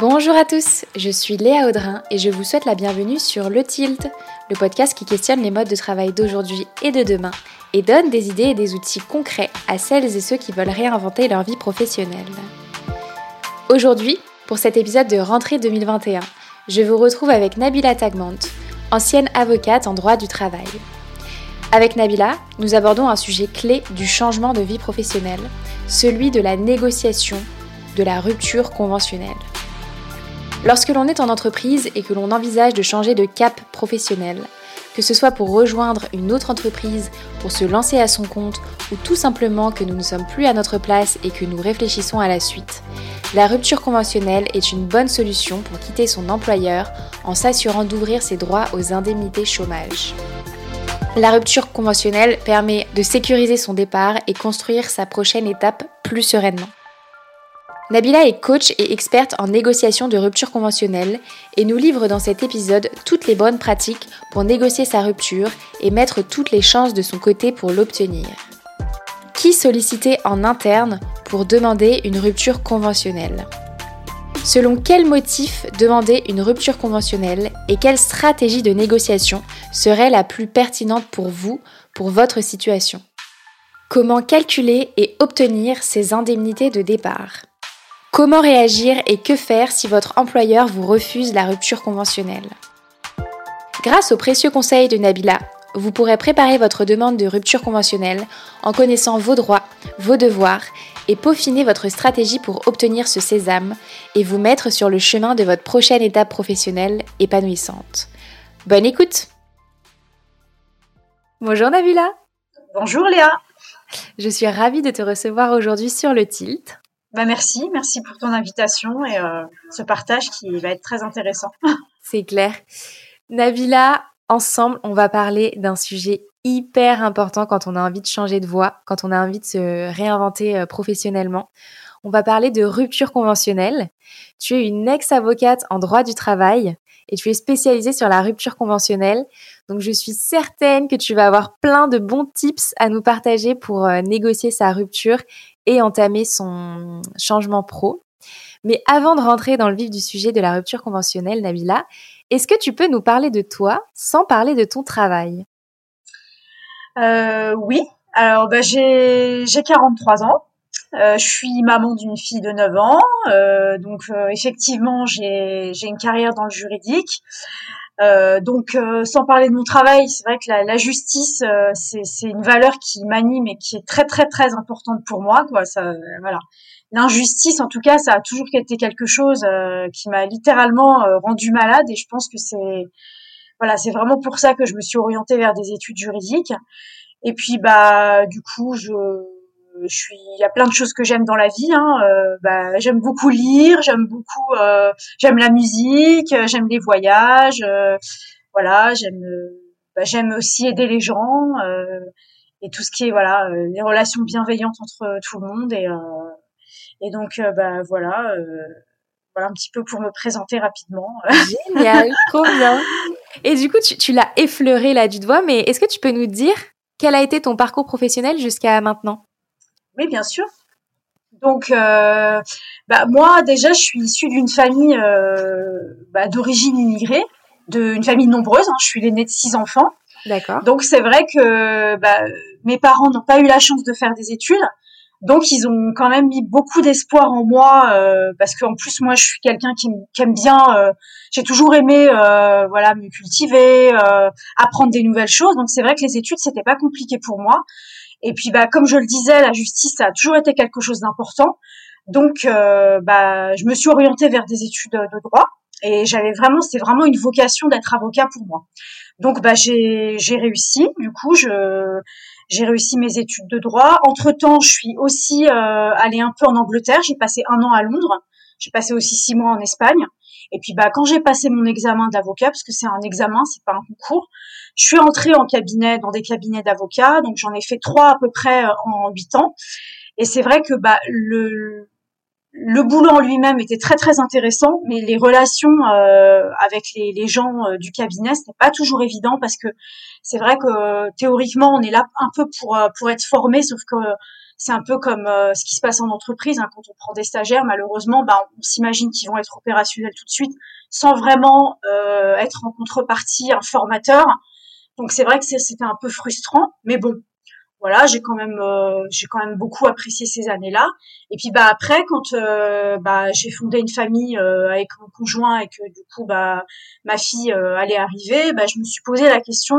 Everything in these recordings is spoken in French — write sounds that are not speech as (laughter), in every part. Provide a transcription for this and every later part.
Bonjour à tous, je suis Léa Audrin et je vous souhaite la bienvenue sur Le Tilt, le podcast qui questionne les modes de travail d'aujourd'hui et de demain et donne des idées et des outils concrets à celles et ceux qui veulent réinventer leur vie professionnelle. Aujourd'hui, pour cet épisode de rentrée 2021, je vous retrouve avec Nabila Tagmant, ancienne avocate en droit du travail. Avec Nabila, nous abordons un sujet clé du changement de vie professionnelle, celui de la négociation, de la rupture conventionnelle. Lorsque l'on est en entreprise et que l'on envisage de changer de cap professionnel, que ce soit pour rejoindre une autre entreprise, pour se lancer à son compte ou tout simplement que nous ne sommes plus à notre place et que nous réfléchissons à la suite, la rupture conventionnelle est une bonne solution pour quitter son employeur en s'assurant d'ouvrir ses droits aux indemnités chômage. La rupture conventionnelle permet de sécuriser son départ et construire sa prochaine étape plus sereinement. Nabila est coach et experte en négociation de rupture conventionnelle et nous livre dans cet épisode toutes les bonnes pratiques pour négocier sa rupture et mettre toutes les chances de son côté pour l'obtenir. Qui solliciter en interne pour demander une rupture conventionnelle? Selon quel motif demander une rupture conventionnelle et quelle stratégie de négociation serait la plus pertinente pour vous, pour votre situation? Comment calculer et obtenir ces indemnités de départ? Comment réagir et que faire si votre employeur vous refuse la rupture conventionnelle? Grâce aux précieux conseils de Nabila, vous pourrez préparer votre demande de rupture conventionnelle en connaissant vos droits, vos devoirs et peaufiner votre stratégie pour obtenir ce sésame et vous mettre sur le chemin de votre prochaine étape professionnelle épanouissante. Bonne écoute Bonjour Nabila Bonjour Léa Je suis ravie de te recevoir aujourd'hui sur le Tilt. Bah merci, merci pour ton invitation et euh, ce partage qui va être très intéressant. (laughs) C'est clair. Nabila, ensemble, on va parler d'un sujet hyper important quand on a envie de changer de voie, quand on a envie de se réinventer euh, professionnellement. On va parler de rupture conventionnelle. Tu es une ex-avocate en droit du travail et tu es spécialisée sur la rupture conventionnelle. Donc je suis certaine que tu vas avoir plein de bons tips à nous partager pour euh, négocier sa rupture et entamer son changement pro. Mais avant de rentrer dans le vif du sujet de la rupture conventionnelle, Nabila, est-ce que tu peux nous parler de toi sans parler de ton travail? Euh, Oui, alors bah, j'ai 43 ans. Euh, je suis maman d'une fille de 9 ans, euh, donc effectivement j'ai une carrière dans le juridique. Euh, donc, euh, sans parler de mon travail, c'est vrai que la, la justice, euh, c'est une valeur qui m'anime et qui est très très très importante pour moi. Quoi, ça, voilà. L'injustice, en tout cas, ça a toujours été quelque chose qui m'a littéralement rendu malade. Et je pense que c'est voilà, c'est vraiment pour ça que je me suis orientée vers des études juridiques. Et puis, bah, du coup, je je suis, il y a plein de choses que j'aime dans la vie. Hein. Euh, bah, j'aime beaucoup lire, j'aime beaucoup, euh, j'aime la musique, euh, j'aime les voyages. voilà, j'aime, bah, j'aime aussi aider les gens et tout ce qui est voilà, les relations bienveillantes entre tout le monde et et donc bah voilà. voilà un petit peu pour me présenter rapidement. Génial, (laughs) trop bien. Et du coup, tu, tu l'as effleuré là du doigt, mais est-ce que tu peux nous dire quel a été ton parcours professionnel jusqu'à maintenant? Oui, bien sûr. Donc, euh, bah, moi, déjà, je suis issue d'une famille euh, bah, d'origine immigrée, d'une famille nombreuse. Hein. je suis l'aînée de six enfants. D'accord. Donc, c'est vrai que bah, mes parents n'ont pas eu la chance de faire des études. Donc, ils ont quand même mis beaucoup d'espoir en moi, euh, parce qu'en plus, moi, je suis quelqu'un qui, aime bien. J'ai toujours aimé, voilà, me cultiver, apprendre des nouvelles choses. Donc, c'est vrai que les études, c'était pas compliqué pour moi. Et puis, bah, comme je le disais, la justice, ça a toujours été quelque chose d'important. Donc, euh, bah, je me suis orientée vers des études de droit. Et j'avais vraiment, c'était vraiment une vocation d'être avocat pour moi. Donc, bah, j'ai, j'ai réussi. Du coup, je, j'ai réussi mes études de droit. Entre temps, je suis aussi euh, allée un peu en Angleterre. J'ai passé un an à Londres. J'ai passé aussi six mois en Espagne. Et puis, bah, quand j'ai passé mon examen d'avocat, parce que c'est un examen, c'est pas un concours, je suis entrée en cabinet, dans des cabinets d'avocats. Donc, j'en ai fait trois à peu près euh, en huit ans. Et c'est vrai que bah, le, le boulot en lui-même était très très intéressant, mais les relations euh, avec les, les gens euh, du cabinet c'était pas toujours évident parce que c'est vrai que théoriquement on est là un peu pour pour être formé, sauf que c'est un peu comme euh, ce qui se passe en entreprise. Hein, quand on prend des stagiaires, malheureusement, bah, on s'imagine qu'ils vont être opérationnels tout de suite, sans vraiment euh, être en contrepartie un formateur. Donc c'est vrai que c'était un peu frustrant, mais bon, voilà, j'ai quand même euh, j'ai quand même beaucoup apprécié ces années-là. Et puis bah après, quand euh, bah, j'ai fondé une famille euh, avec mon conjoint et que du coup bah ma fille allait arriver, bah, je me suis posé la question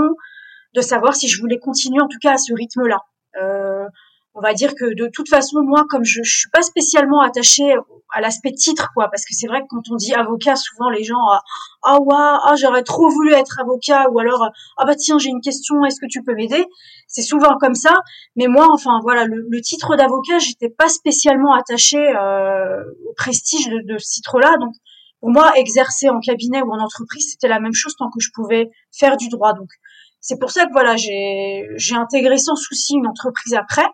de savoir si je voulais continuer en tout cas à ce rythme-là on va dire que de toute façon, moi, comme je, je suis pas spécialement attachée à l'aspect titre, quoi, parce que c'est vrai que quand on dit avocat, souvent les gens, ah, ah ouais, ah j'aurais trop voulu être avocat, ou alors ah bah tiens j'ai une question, est-ce que tu peux m'aider? C'est souvent comme ça, mais moi, enfin voilà, le, titre d'avocat, j'étais pas spécialement attachée euh, au prestige de, de ce titre-là, donc pour moi, exercer en cabinet ou en entreprise, c'était la même chose tant que je pouvais faire du droit. Donc c'est pour ça que voilà, j'ai intégré sans souci une entreprise après.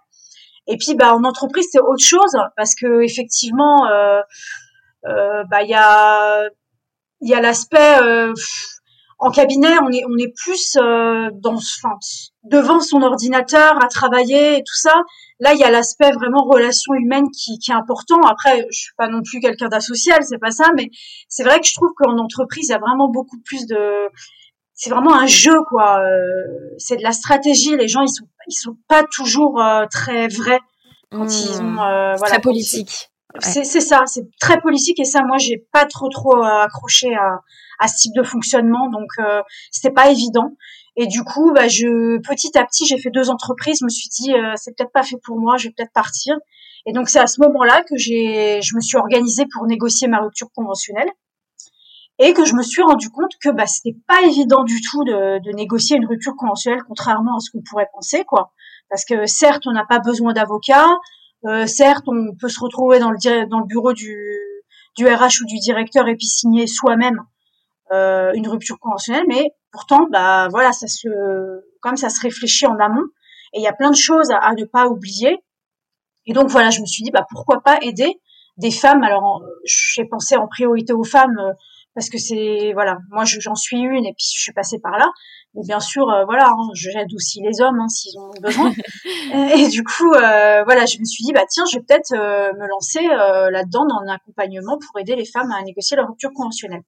Et puis, bah, en entreprise, c'est autre chose parce que effectivement, euh, euh, bah, il y a, il y a l'aspect euh, en cabinet, on est, on est plus dans, enfin, devant son ordinateur à travailler et tout ça. Là, il y a l'aspect vraiment relation humaine qui, qui est important. Après, je suis pas non plus quelqu'un d'asocial, c'est pas ça, mais c'est vrai que je trouve qu'en entreprise, il y a vraiment beaucoup plus de, c'est vraiment un jeu quoi. c'est de la stratégie. Les gens ils sont ils sont pas toujours euh, très vrais quand ils ont hmm. euh, voilà, très politique. C'est ça, c'est très politique et ça, moi, j'ai pas trop trop euh, accroché à, à ce type de fonctionnement, donc euh, c'était pas évident. Et du coup, bah, je petit à petit, j'ai fait deux entreprises. Je me suis dit, c'est peut-être pas fait pour moi, je vais peut-être partir. Et donc c'est à ce moment-là que j'ai, je me suis organisée pour négocier ma rupture conventionnelle et que je me suis rendu compte que bah c'était pas évident du tout de, de, négocier une rupture conventionnelle contrairement à ce qu'on pourrait penser quoi. Parce que certes on n'a pas besoin d'avocat euh, certes on peut se retrouver dans le dans le bureau du du RH ou du directeur et puis signer soi-même euh, une rupture conventionnelle mais pourtant bah voilà ça se comme ça se réfléchit en amont. Et il y a plein de choses à, à ne pas oublier. Et donc voilà je me suis dit bah pourquoi pas aider des femmes? Alors j'ai pensé en priorité aux femmes euh, parce que c'est voilà, moi j'en suis une et puis je suis passée par là. Mais bien sûr, euh, voilà, hein, j'aide aussi les hommes hein, s'ils ont besoin. (laughs) et du coup, euh, voilà, je me suis dit bah tiens, je vais peut-être euh, me lancer là-dedans dans un accompagnement pour aider les femmes à négocier leur rupture conventionnelle.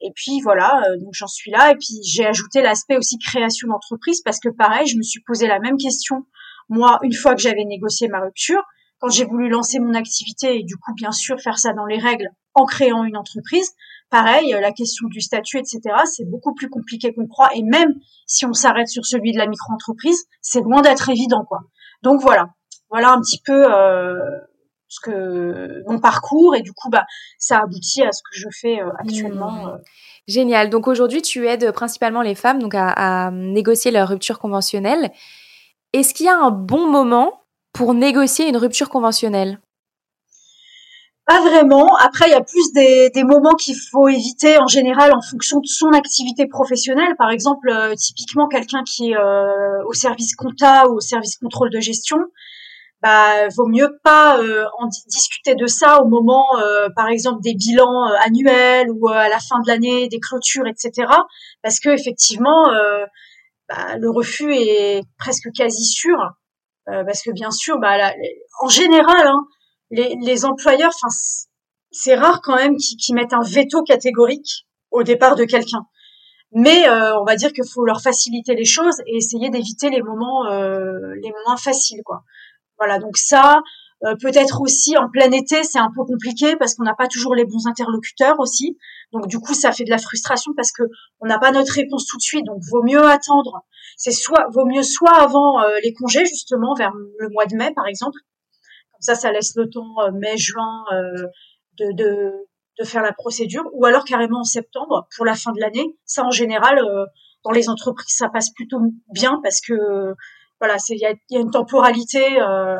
Et puis voilà, donc j'en suis là. Et puis j'ai ajouté l'aspect aussi création d'entreprise parce que pareil, je me suis posé la même question moi une fois que j'avais négocié ma rupture, quand j'ai voulu lancer mon activité et du coup bien sûr faire ça dans les règles en créant une entreprise pareil, la question du statut, etc., c'est beaucoup plus compliqué qu'on croit. Et même si on s'arrête sur celui de la micro-entreprise, c'est loin d'être évident, quoi. Donc voilà, voilà un petit peu euh, ce que mon parcours et du coup, bah, ça aboutit à ce que je fais euh, actuellement. Mmh. Euh. Génial. Donc aujourd'hui, tu aides principalement les femmes donc à, à négocier leur rupture conventionnelle. Est-ce qu'il y a un bon moment pour négocier une rupture conventionnelle? Pas vraiment. Après, il y a plus des, moments qu'il faut éviter en général en fonction de son activité professionnelle. Par exemple, euh, typiquement quelqu'un qui est euh, au service compta ou au service contrôle de gestion, bah vaut mieux pas euh, en discuter de ça au moment, par exemple, des bilans annuels ou à la fin de l'année, des clôtures, etc. Parce que effectivement, bah, le refus est presque quasi sûr. parce que bien sûr, bah, en général, hein, les, employeurs, enfin, c'est rare quand même qu'ils mettent un veto catégorique au départ de quelqu'un. Mais euh, on va dire qu'il faut leur faciliter les choses et essayer d'éviter les moments euh, les moins faciles, quoi. Voilà, donc ça, euh, peut-être aussi en plein été, c'est un peu compliqué parce qu'on n'a pas toujours les bons interlocuteurs aussi. Donc du coup, ça fait de la frustration parce que on n'a pas notre réponse tout de suite. Donc vaut mieux attendre. C'est soit vaut mieux soit avant les congés justement vers le mois de mai par exemple, ça, ça laisse le temps euh, mai-juin euh, de, de, de, faire la procédure, ou alors carrément en septembre pour la fin de l'année. Ça, en général, euh, dans les entreprises, ça passe plutôt bien parce que voilà, il y a, y a, une temporalité euh,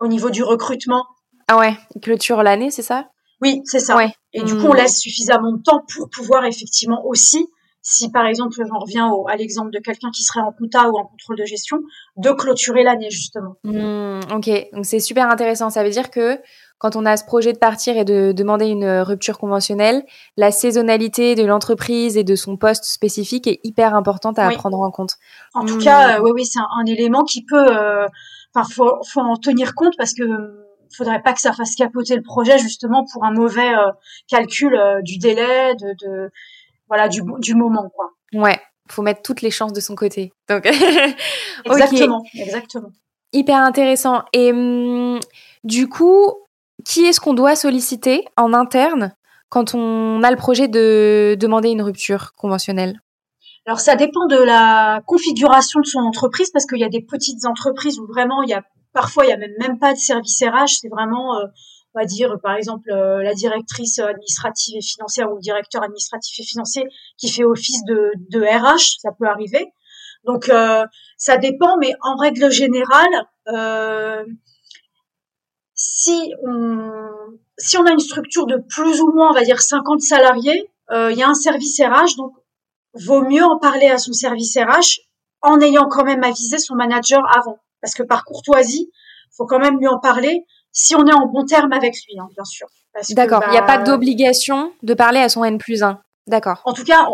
au niveau du recrutement. Ah ouais, clôture l'année, c'est ça? Oui, c'est ça. Ouais. Et du coup, on hmm. laisse suffisamment de temps pour pouvoir effectivement aussi si par exemple j'en reviens au, à l'exemple de quelqu'un qui serait en compta ou en contrôle de gestion, de clôturer l'année justement. Mmh, ok, donc c'est super intéressant. Ça veut dire que quand on a ce projet de partir et de demander une rupture conventionnelle, la saisonnalité de l'entreprise et de son poste spécifique est hyper importante à prendre en compte. En tout cas, mmh. euh, oui, oui, c'est un, élément qui peut, euh, enfin, faut, faut en tenir compte parce que faudrait pas que ça fasse capoter le projet justement pour un mauvais calcul du délai, de, de voilà, du, du moment, quoi. Ouais, faut mettre toutes les chances de son côté. Donc, (laughs) exactement, exactement. Hyper intéressant. Et hum, du coup, qui est-ce qu'on doit solliciter en interne quand on a le projet de demander une rupture conventionnelle? Alors ça dépend de la configuration de son entreprise parce qu'il y a des petites entreprises où vraiment il y a parfois il y a même, même pas de service RH, c'est vraiment euh, on va dire par exemple euh, la directrice administrative et financière ou le directeur administratif et financier qui fait office de, de RH, ça peut arriver. Donc euh, ça dépend, mais en règle générale, euh, si on si on a une structure de plus ou moins, on va dire 50 salariés, euh, il y a un service RH, donc vaut mieux en parler à son service RH en ayant quand même avisé son manager avant, parce que par courtoisie, faut quand même lui en parler si on est en bon terme avec lui, hein, bien sûr. D'accord. Il n'y a pas bah, d'obligation de parler à son N plus 1. D'accord. En tout cas,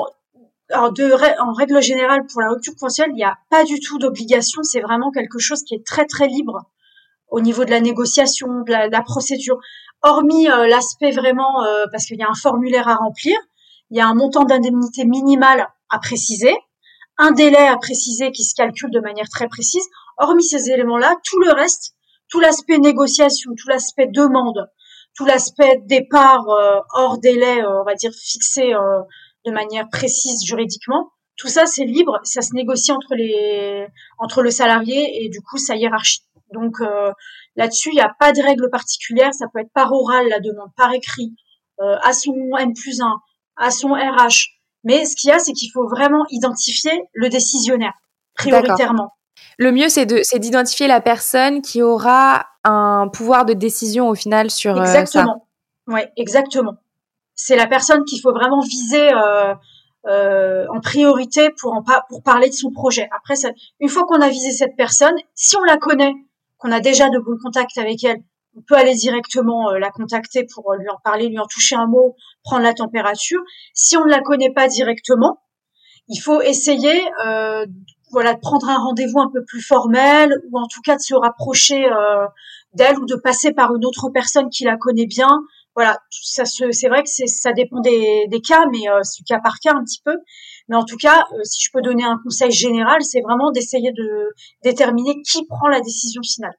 alors de, en règle générale, pour la rupture conventionnelle, il n'y a pas du tout d'obligation. C'est vraiment quelque chose qui est très très libre au niveau de la négociation, de la, procédure. Hormis euh, l'aspect vraiment, euh, parce qu'il y a un formulaire à remplir, il y a un montant d'indemnité minimal à préciser, un délai à préciser qui se calcule de manière très précise. Hormis ces éléments-là, tout le reste, tout l'aspect négociation, tout l'aspect demande, tout l'aspect départ euh, hors délai, on va dire fixé de manière précise juridiquement. Tout ça, c'est libre, ça se négocie entre les entre le salarié et du coup sa hiérarchie. Donc euh, là-dessus, il n'y a pas de règle particulière. Ça peut être par oral la demande, par écrit, euh, à son N plus 1, à son RH. Mais ce qu'il y a, c'est qu'il faut vraiment identifier le décisionnaire prioritairement. Le mieux, c'est de c'est d'identifier la personne qui aura un pouvoir de décision au final sur euh, exactement. Ouais, exactement c'est la personne qu'il faut vraiment viser euh, euh, en priorité pour en pour parler de son projet. Après, ça, une fois qu'on a visé cette personne, si on la connaît, qu'on a déjà de bons contacts avec elle, on peut aller directement euh, la contacter pour lui en parler, lui en toucher un mot, prendre la température. Si on ne la connaît pas directement, il faut essayer euh, voilà de prendre un rendez-vous un peu plus formel ou en tout cas de se rapprocher euh, d'elle ou de passer par une autre personne qui la connaît bien voilà, ça c'est vrai que ça dépend des, cas, mais euh, c'est cas par cas un petit peu. Mais en tout cas, euh, si je peux donner un conseil général, c'est vraiment d'essayer de déterminer qui prend la décision finale,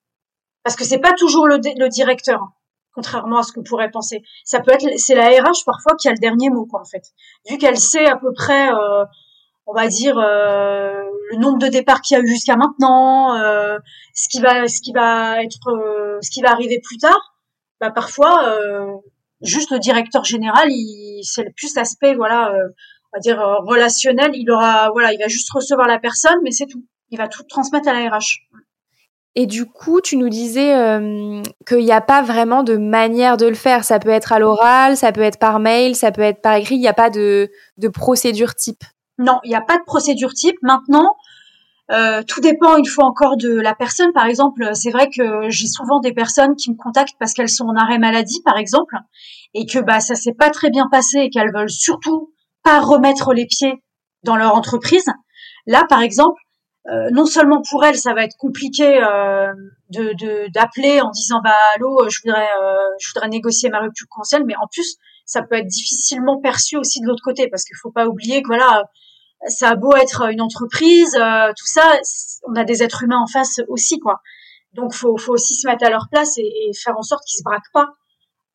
parce que c'est pas toujours le, directeur, hein, contrairement à ce qu'on pourrait penser. Ça peut être c'est la RH parfois qui a le dernier mot, quoi, en fait, vu qu'elle sait à peu près. Euh, on va dire le nombre de départs qu'il y a eu jusqu'à maintenant, ce qui va, ce qui va être, ce qui va arriver plus tard bah parfois euh, juste le directeur général, il c'est plus l'aspect voilà, euh, on va dire euh, relationnel. Il aura voilà, il va juste recevoir la personne, mais c'est tout. Il va tout transmettre à la RH. Et du coup, tu nous disais euh, qu'il n'y a pas vraiment de manière de le faire. Ça peut être à l'oral, ça peut être par mail, ça peut être par écrit. Il n'y a pas de, de procédure type. Non, il n'y a pas de procédure type. Maintenant, euh, tout dépend une fois encore de la personne. Par exemple, c'est vrai que j'ai souvent des personnes qui me contactent parce qu'elles sont en arrêt maladie, par exemple, et que bah ça s'est pas très bien passé et qu'elles veulent surtout pas remettre les pieds dans leur entreprise. Là, par exemple, euh, non seulement pour elles, ça va être compliqué euh, de d'appeler en disant bah allô, je voudrais je voudrais négocier ma rupture conventionnelle, mais en plus ça peut être difficilement perçu aussi de l'autre côté parce qu'il faut pas oublier que voilà ça a beau être une entreprise, euh, tout ça, on a des êtres humains en face aussi, quoi. Donc, faut, faut aussi se mettre à leur place et, et faire en sorte qu'ils se braquent pas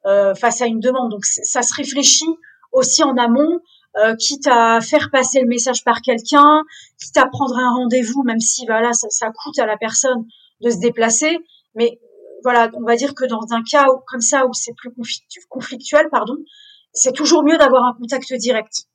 euh, face à une demande. Donc, ça se réfléchit aussi en amont, euh, quitte à faire passer le message par quelqu'un, quitte à prendre un rendez-vous, même si voilà, ça, ça coûte à la personne de se déplacer. Mais voilà, on va dire que dans un cas où, comme ça où c'est plus conflictuel, pardon, c'est toujours mieux d'avoir un contact direct.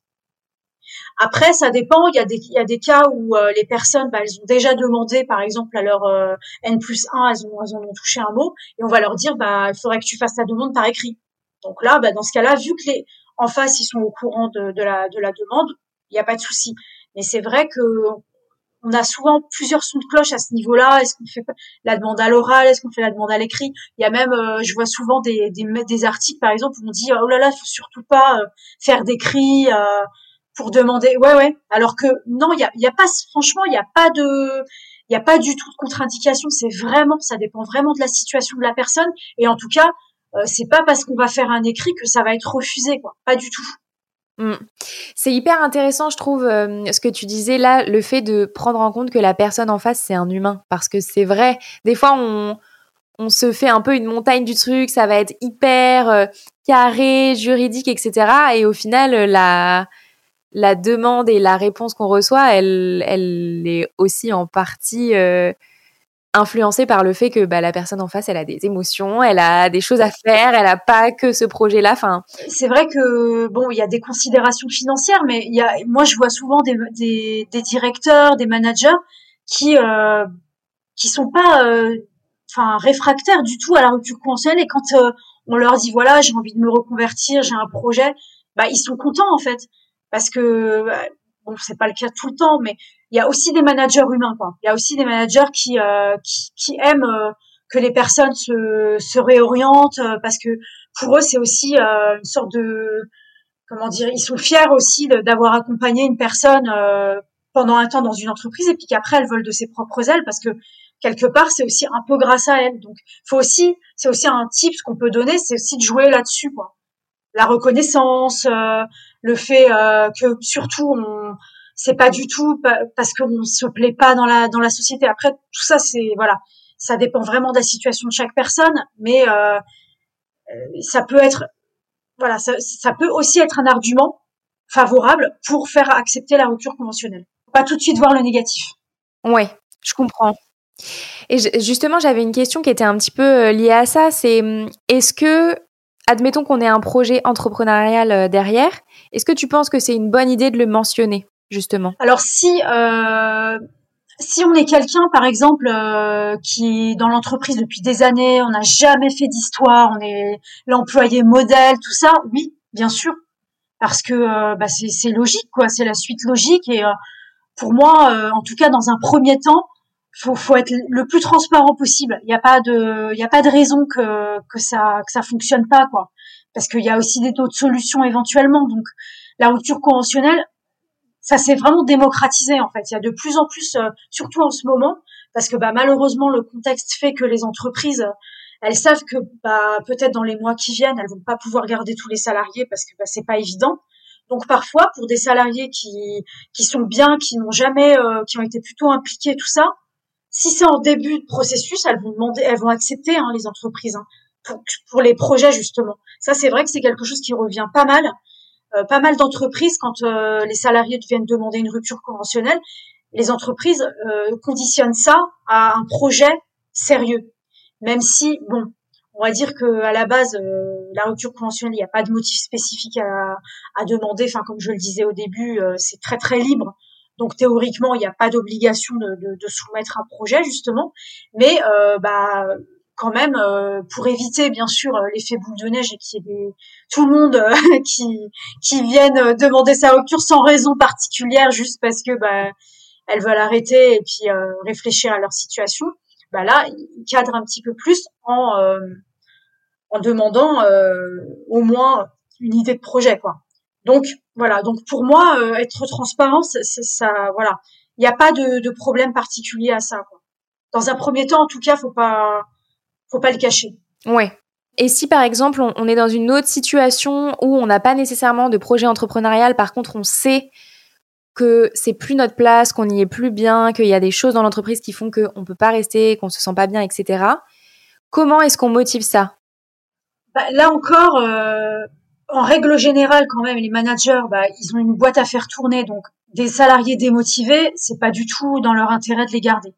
Après, ça dépend. Il y a des, il y a des cas où euh, les personnes, bah, elles ont déjà demandé, par exemple, à leur euh, N plus 1, elles ont, elles ont touché un mot, et on va leur dire, bah, il faudrait que tu fasses ta demande par écrit. Donc là, bah, dans ce cas-là, vu que les en face, ils sont au courant de, de la, de la demande, il n'y a pas de souci. Mais c'est vrai que on a souvent plusieurs sons de cloche à ce niveau-là. Est-ce qu'on fait la demande à l'oral? Est-ce qu'on fait la demande à l'écrit? Il y a même, euh, je vois souvent des, des, des, articles, par exemple, où on dit oh là là, faut surtout pas faire d'écrit pour demander. Ouais, ouais. Alors que non, il y a, a pas, franchement, il n'y a pas de, Il a pas du tout de contre-indication. C'est vraiment, ça dépend vraiment de la situation de la personne. Et en tout cas, euh, c'est pas parce qu'on va faire un écrit que ça va être refusé, quoi. Pas du tout. Mmh. C'est hyper intéressant, je trouve, euh, ce que tu disais là, le fait de prendre en compte que la personne en face, c'est un humain. Parce que c'est vrai, des fois, on, on se fait un peu une montagne du truc, ça va être hyper euh, carré, juridique, etc. Et au final, la, la demande et la réponse qu'on reçoit, elle, elle est aussi en partie euh, influencée par le fait que bah, la personne en face, elle a des émotions, elle a des choses à faire, elle a pas que ce projet-là. Enfin, c'est vrai que bon, il y a des considérations financières, mais il y a, moi, je vois souvent des, des, des directeurs, des managers qui euh, qui sont pas euh, réfractaires du tout à la rupture conventionnelle et quand euh, on leur dit voilà j'ai envie de me reconvertir j'ai un projet bah ils sont contents en fait parce que bah, bon c'est pas le cas tout le temps mais il y a aussi des managers humains quoi. Il y a aussi des managers qui euh, qui, qui, aiment euh, que les personnes se, se réorientent euh, parce que pour eux c'est aussi une sorte de comment dire ils sont fiers aussi d'avoir accompagné une personne pendant un temps dans une entreprise et puis qu'après elle vole de ses propres ailes parce que quelque part c'est aussi un peu grâce à elle. Donc faut aussi c'est aussi un tip qu'on peut donner c'est aussi de jouer là-dessus quoi. La reconnaissance le fait euh, que surtout on c'est pas du tout parce qu'on se plaît pas dans la dans la société. Après tout ça c'est voilà, ça dépend vraiment de la situation de chaque personne, mais euh, euh ça peut être voilà, ça, ça, peut aussi être un argument favorable pour faire accepter la rupture conventionnelle. Pas tout de suite voir le négatif. Ouais, je comprends. Et justement, j'avais une question qui était un petit peu euh, liée à ça. C'est hum, est-ce que admettons qu'on ait un projet entrepreneurial euh, derrière, est-ce que tu penses que c'est une bonne idée de le mentionner, justement? Alors si euh, si on est quelqu'un, par exemple, euh, qui est dans l'entreprise depuis des années, on n'a jamais fait d'histoire, on est l'employé modèle, tout ça, oui, bien sûr, parce que bah, c'est logique, quoi, c'est la suite logique. Et pour moi, en tout cas, dans un premier temps, faut, faut être le plus transparent possible. Il n'y a pas de, il y a pas de raison que que ça que ça fonctionne pas quoi. Parce qu'il y a aussi des d'autres solutions éventuellement. Donc la rupture conventionnelle, ça s'est vraiment démocratisé en fait. Il y a de plus en plus, euh, surtout en ce moment, parce que bah malheureusement le contexte fait que les entreprises elles savent que bah peut-être dans les mois qui viennent elles vont pas pouvoir garder tous les salariés parce que bah, c'est pas évident. Donc parfois pour des salariés qui qui sont bien, qui n'ont jamais, euh, qui ont été plutôt impliqués tout ça, si c'est en début de processus, elles vont demander, elles vont accepter hein, les entreprises hein, pour, les projets justement. Ça, c'est vrai que c'est quelque chose qui revient pas mal. Euh, pas mal d'entreprises, quand euh, les salariés viennent demander une rupture conventionnelle, les entreprises euh, conditionnent ça à un projet sérieux. Même si, bon, on va dire que à la base, la rupture conventionnelle, il n'y a pas de motif spécifique à, à demander. Enfin, comme je le disais au début, c'est très très libre donc théoriquement, il n'y a pas d'obligation de, soumettre un projet justement, mais euh, bah quand même euh, pour éviter bien sûr euh, l'effet boule de neige et qu'il y ait tout le monde (laughs) qui qui vienne demander sa rupture sans raison particulière juste parce que bah elles veulent arrêter et puis réfléchir à leur situation. Bah là, ils cadrent un petit peu plus en en demandant au moins une idée de projet quoi. Donc voilà, donc pour moi, euh, être transparent, c'est ça, voilà, il n'y a pas de, de, problème particulier à ça. Quoi. Dans un premier temps, en tout cas, faut pas, faut pas le cacher. Ouais. Et si par exemple on, est dans une autre situation où on n'a pas nécessairement de projet entrepreneurial, par contre on sait que c'est plus notre place, qu'on n'y est plus bien, qu'il y a des choses dans l'entreprise qui font qu'on ne peut pas rester, qu'on se sent pas bien, etc. Comment est-ce qu'on motive ça? Bah, Là encore, euh, en règle générale, quand même, les managers, bah, ils ont une boîte à faire tourner, donc des salariés démotivés, c'est pas du tout dans leur intérêt de les garder.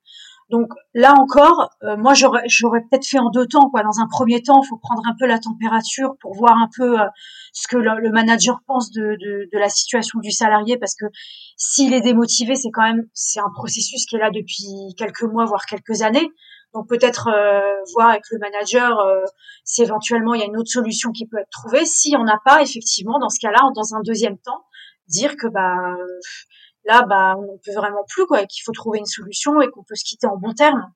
Donc là encore, euh, moi j'aurais, j'aurais peut-être fait en deux temps. Quoi. Dans un premier temps, il faut prendre un peu la température pour voir un peu euh, ce que le, manager pense de, de, de, la situation du salarié, parce que s'il est démotivé, c'est quand même c'est un processus qui est là depuis quelques mois, voire quelques années. Donc peut-être euh, voir avec le manager euh, si éventuellement il y a une autre solution qui peut être trouvée. S'il n'y en a pas, effectivement, dans ce cas-là, dans un deuxième temps, dire que bah là bah on ne peut vraiment plus quoi, qu'il faut trouver une solution et qu'on peut se quitter en bon terme.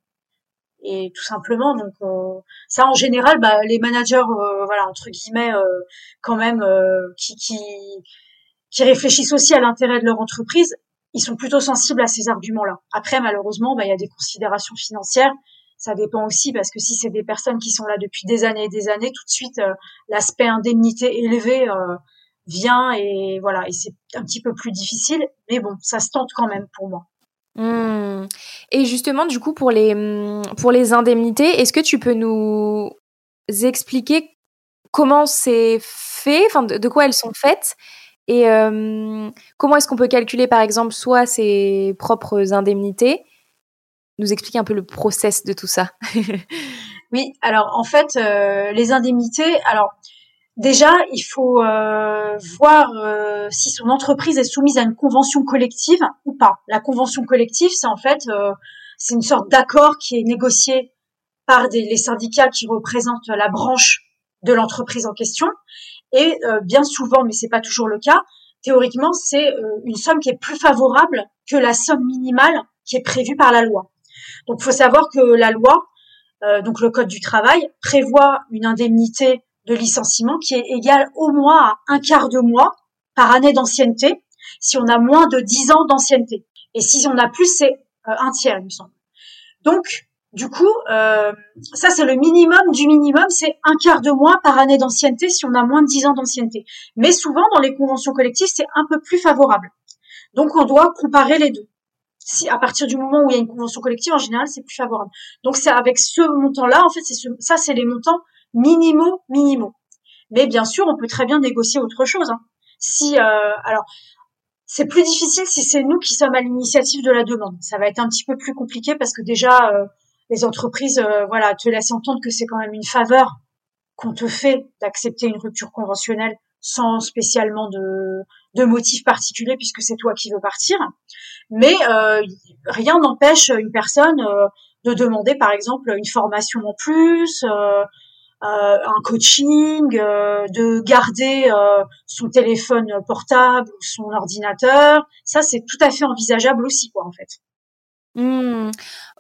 Et tout simplement, donc euh, ça en général, bah, les managers, voilà entre guillemets, quand même, qui, qui qui réfléchissent aussi à l'intérêt de leur entreprise, ils sont plutôt sensibles à ces arguments-là. Après, malheureusement, bah, il y a des considérations financières. Ça dépend aussi parce que si c'est des personnes qui sont là depuis des années et des années, tout de suite, euh, l'aspect indemnité élevé euh, vient et voilà, et c'est un petit peu plus difficile. Mais bon, ça se tente quand même pour moi. Mmh. Et justement, du coup, pour les, mmh, pour les indemnités, est-ce que tu peux nous expliquer comment c'est fait, enfin, de, quoi elles sont faites et comment est-ce qu'on peut calculer, par exemple, soit ses propres indemnités Nous expliquer un peu le process de tout ça. (laughs) oui, alors en fait, euh, les indemnités, alors déjà, il faut euh, voir euh, si son entreprise est soumise à une convention collective ou pas. La convention collective, c'est en fait, c'est une sorte d'accord qui est négocié par des, les syndicats qui représentent la branche de l'entreprise en question et bien souvent, mais c'est pas toujours le cas, théoriquement, c'est une somme qui est plus favorable que la somme minimale qui est prévue par la loi. Donc, il faut savoir que la loi, euh, donc le code du travail, prévoit une indemnité de licenciement qui est égale au moins à un quart de mois par année d'ancienneté, si on a moins de 10 ans d'ancienneté. Et si on a plus, c'est un tiers, il me semble. Donc, du coup, euh, ça c'est le minimum du minimum, c'est un quart de mois par année d'ancienneté si on a moins de 10 ans d'ancienneté. Mais souvent dans les conventions collectives, c'est un peu plus favorable. Donc on doit comparer les deux. Si à partir du moment où il y a une convention collective, en général, c'est plus favorable. Donc c'est avec ce montant-là, en fait, c'est ça c'est les montants minimaux minimaux. Mais bien sûr, on peut très bien négocier autre chose. Hein. Si euh, alors c'est plus difficile si c'est nous qui sommes à l'initiative de la demande. Ça va être un petit peu plus compliqué parce que déjà euh, les entreprises, euh, voilà, te laissent entendre que c'est quand même une faveur qu'on te fait d'accepter une rupture conventionnelle sans spécialement de, de motif particulier puisque c'est toi qui veux partir. Mais euh, rien n'empêche une personne euh, de demander par exemple une formation en plus, un coaching, de garder son téléphone portable ou son ordinateur. Ça c'est tout à fait envisageable aussi quoi en fait. Mmh.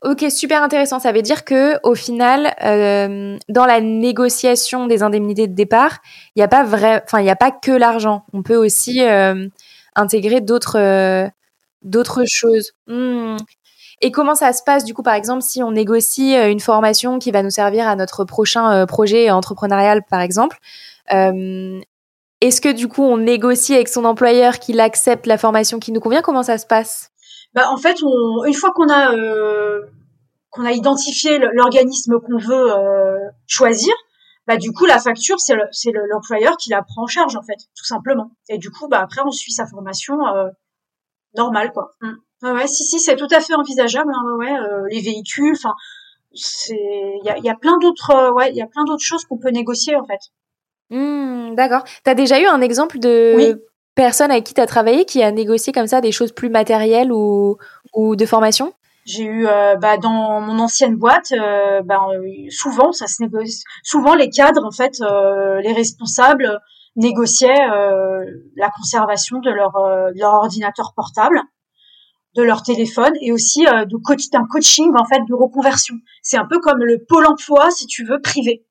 Ok, super intéressant. Ça veut dire que au final, euh, dans la négociation des indemnités de départ, il n'y a pas vrai, enfin, il n'y a pas que l'argent. On peut aussi euh, intégrer d'autres euh, d'autres choses. Mmh. Et comment ça se passe du coup, par exemple, si on négocie une formation qui va nous servir à notre prochain projet entrepreneurial, par exemple Est-ce que du coup, on négocie avec son employeur qu'il accepte la formation qui nous convient? Comment ça se passe? Bah, en fait, on, une fois qu'on a euh, qu'on a identifié l'organisme qu'on veut euh, choisir, bah du coup la facture c'est l'employeur qui la prend en charge en fait, tout simplement. Et du coup bah après on suit sa formation euh, normale quoi. Ouais, si si c'est tout à fait envisageable. Hein, ouais, euh, les véhicules, enfin c'est il y a, y a plein d'autres ouais il y a plein d'autres choses qu'on peut négocier en fait. Mmh, D'accord. T'as déjà eu un exemple de oui personne avec qui tu as travaillé qui a négocié comme ça des choses plus matérielles ou, ou de formation? J'ai eu euh, bah, dans mon ancienne boîte, euh, bah, souvent ça se négocie. Souvent les cadres en fait, euh, les responsables négociaient la conservation de leur, de leur ordinateur portable, de leur téléphone et aussi de coach, d'un coaching en fait de reconversion. C'est un peu comme le pôle emploi si tu veux privé.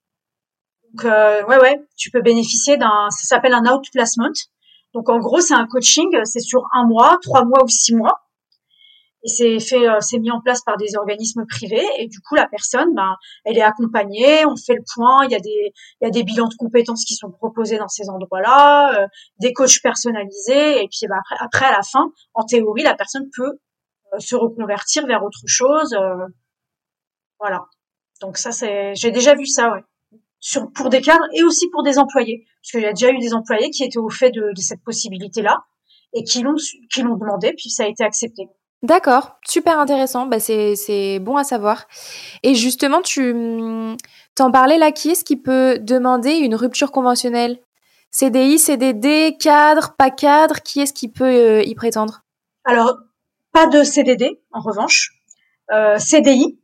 Donc ouais ouais, tu peux bénéficier d'un, ça s'appelle un outplacement. Donc en gros, c'est un coaching, c'est sur un mois, trois mois ou six mois. Et c'est fait, euh, c'est mis en place par des organismes privés. Et du coup, la personne, ben, elle est accompagnée, on fait le point. Il y a des, il y a des bilans de compétences qui sont proposés dans ces endroits-là, euh, des coachs personnalisés. Et puis, ben, après, après, à la fin, en théorie, la personne peut euh, se reconvertir vers autre chose. voilà. Donc ça, c'est, j'ai déjà vu ça, ouais sur, pour des cadres et aussi pour des employés. Parce qu'il y a déjà eu des employés qui étaient au fait de, de cette possibilité-là et qui l'ont, qui l'ont demandé, puis ça a été accepté. D'accord, super intéressant, bah c'est, bon à savoir. Et justement, tu mm, t'en parlais là, qui est-ce qui peut demander une rupture conventionnelle? CDI, CDD, cadre, pas cadre, qui est-ce qui peut euh, y prétendre? Alors, pas de CDD, en revanche. Euh, CDI,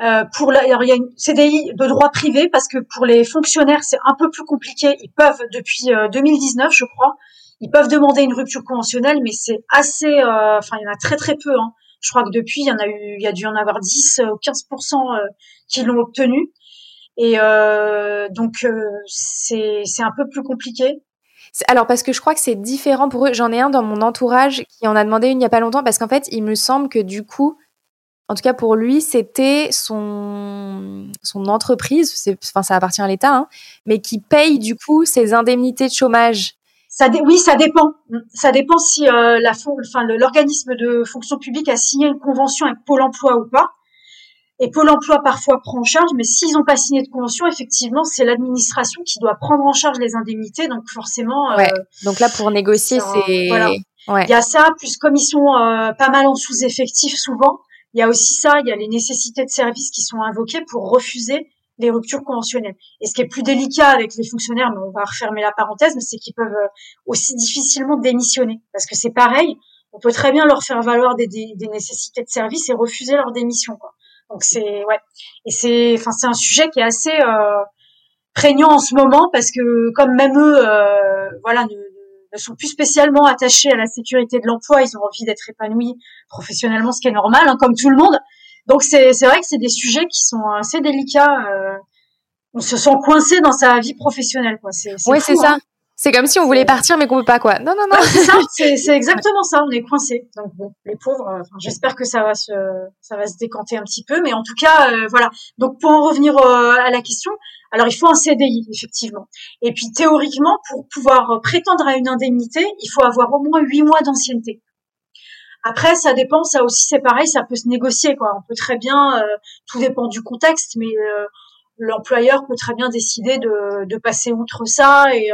euh, pour la, il y a une CDI de droit privé parce que pour les fonctionnaires c'est un peu plus compliqué. Ils peuvent depuis 2019 euh, je crois, ils peuvent demander une rupture conventionnelle, mais c'est assez, euh, enfin il y en a très très peu. Hein. Je crois que depuis il y en a eu, il y a dû en avoir 10 ou 15% qui l'ont obtenu. Et donc c'est c'est un peu plus compliqué. Alors parce que je crois que c'est différent pour eux. J'en ai un dans mon entourage qui en a demandé une il y a pas longtemps parce qu'en fait, il me semble que du coup, en tout cas pour lui, c'était son son entreprise, enfin ça appartient à l'État, hein, mais qui paye du coup ses indemnités de chômage. Ça oui, ça dépend. Ça dépend si euh, la enfin l'organisme de fonction publique a signé une convention avec Pôle Emploi ou pas. Et Pôle Emploi parfois prend en charge, mais s'ils n'ont pas signé de convention, effectivement, c'est l'administration qui doit prendre en charge les indemnités. Donc forcément. Ouais. Euh, donc là, pour négocier, c'est. Voilà. Ouais. Il y a ça, plus comme ils sont euh, pas mal en sous-effectif souvent, il y a aussi ça, il y a les nécessités de service qui sont invoquées pour refuser les ruptures conventionnelles. Et ce qui est plus délicat avec les fonctionnaires, mais on va refermer la parenthèse, c'est qu'ils peuvent euh, aussi difficilement démissionner. Parce que c'est pareil, on peut très bien leur faire valoir des, des, des nécessités de service et refuser leur démission. Quoi. Donc c'est ouais, et c'est enfin c'est un sujet qui est assez euh, prégnant en ce moment parce que comme même eux, euh, voilà, ne, ne, sont plus spécialement attachés à la sécurité de l'emploi, ils ont envie d'être épanouis professionnellement, ce qui est normal, hein, comme tout le monde. Donc c'est c'est vrai que c'est des sujets qui sont assez délicats. Euh, on se sent coincé dans sa vie professionnelle, quoi. C'est ouais, c'est ça. Hein. C'est comme si on voulait partir mais qu'on peut pas quoi. Non non non. c'est ça, (laughs) c'est exactement ça. On est coincé. Donc bon, les pauvres. Euh, J'espère que ça va se ça va se décanter un petit peu, mais en tout cas euh, voilà. Donc pour en revenir euh, à la question, alors il faut un CDI effectivement. Et puis théoriquement, pour pouvoir prétendre à une indemnité, il faut avoir au moins huit mois d'ancienneté. Après, ça dépend, ça aussi c'est pareil, ça peut se négocier quoi. On peut très bien, tout dépend du contexte, mais l'employeur peut très bien décider de, de passer outre ça et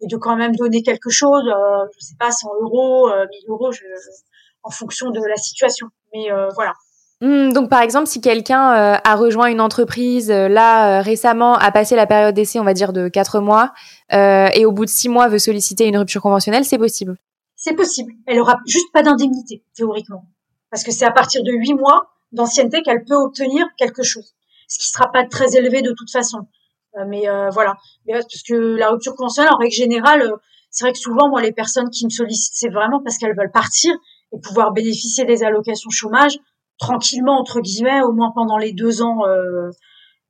et de quand même donner quelque chose, euh, je sais pas, 100 euros, 1000 euh, euros, en fonction de la situation. Mais euh, voilà. Hmm, donc par exemple, si quelqu'un euh, a rejoint une entreprise là récemment, a passé la période d'essai, on va dire de 4 mois, et au bout de 6 mois veut solliciter une rupture conventionnelle, c'est possible? C'est possible. Elle aura juste pas d'indemnité théoriquement, parce que c'est à partir de 8 mois d'ancienneté qu'elle peut obtenir quelque chose, ce qui sera pas très élevé de toute façon. Euh, mais euh, voilà, mais, parce que la rupture conventionnelle, en règle générale, euh, c'est vrai que souvent, moi, les personnes qui me sollicitent, c'est vraiment parce qu'elles veulent partir et pouvoir bénéficier des allocations chômage tranquillement entre guillemets, au moins pendant les deux ans euh,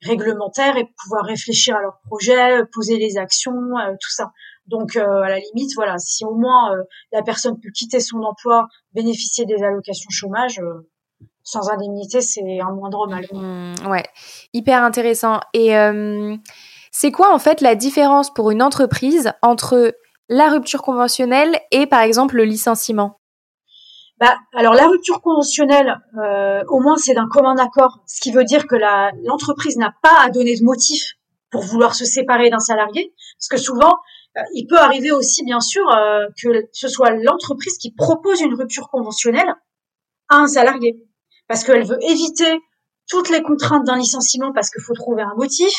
réglementaires, et pouvoir réfléchir à leur projet, poser les actions, tout ça. Donc à la limite, voilà, si au moins la personne peut quitter son emploi, bénéficier des allocations chômage, sans indemnité, c'est un moindre mal. Mmh, ouais, hyper intéressant. Et euh, c'est quoi en fait la différence pour une entreprise entre la rupture conventionnelle et par exemple le licenciement? Bah, alors la rupture conventionnelle, euh, au moins c'est d'un commun accord, ce qui veut dire que l'entreprise n'a pas à donner de motif pour vouloir se séparer d'un salarié, parce que souvent euh, il peut arriver aussi bien sûr que ce soit l'entreprise qui propose une rupture conventionnelle à un salarié parce qu'elle veut éviter toutes les contraintes d'un licenciement parce qu'il faut trouver un motif.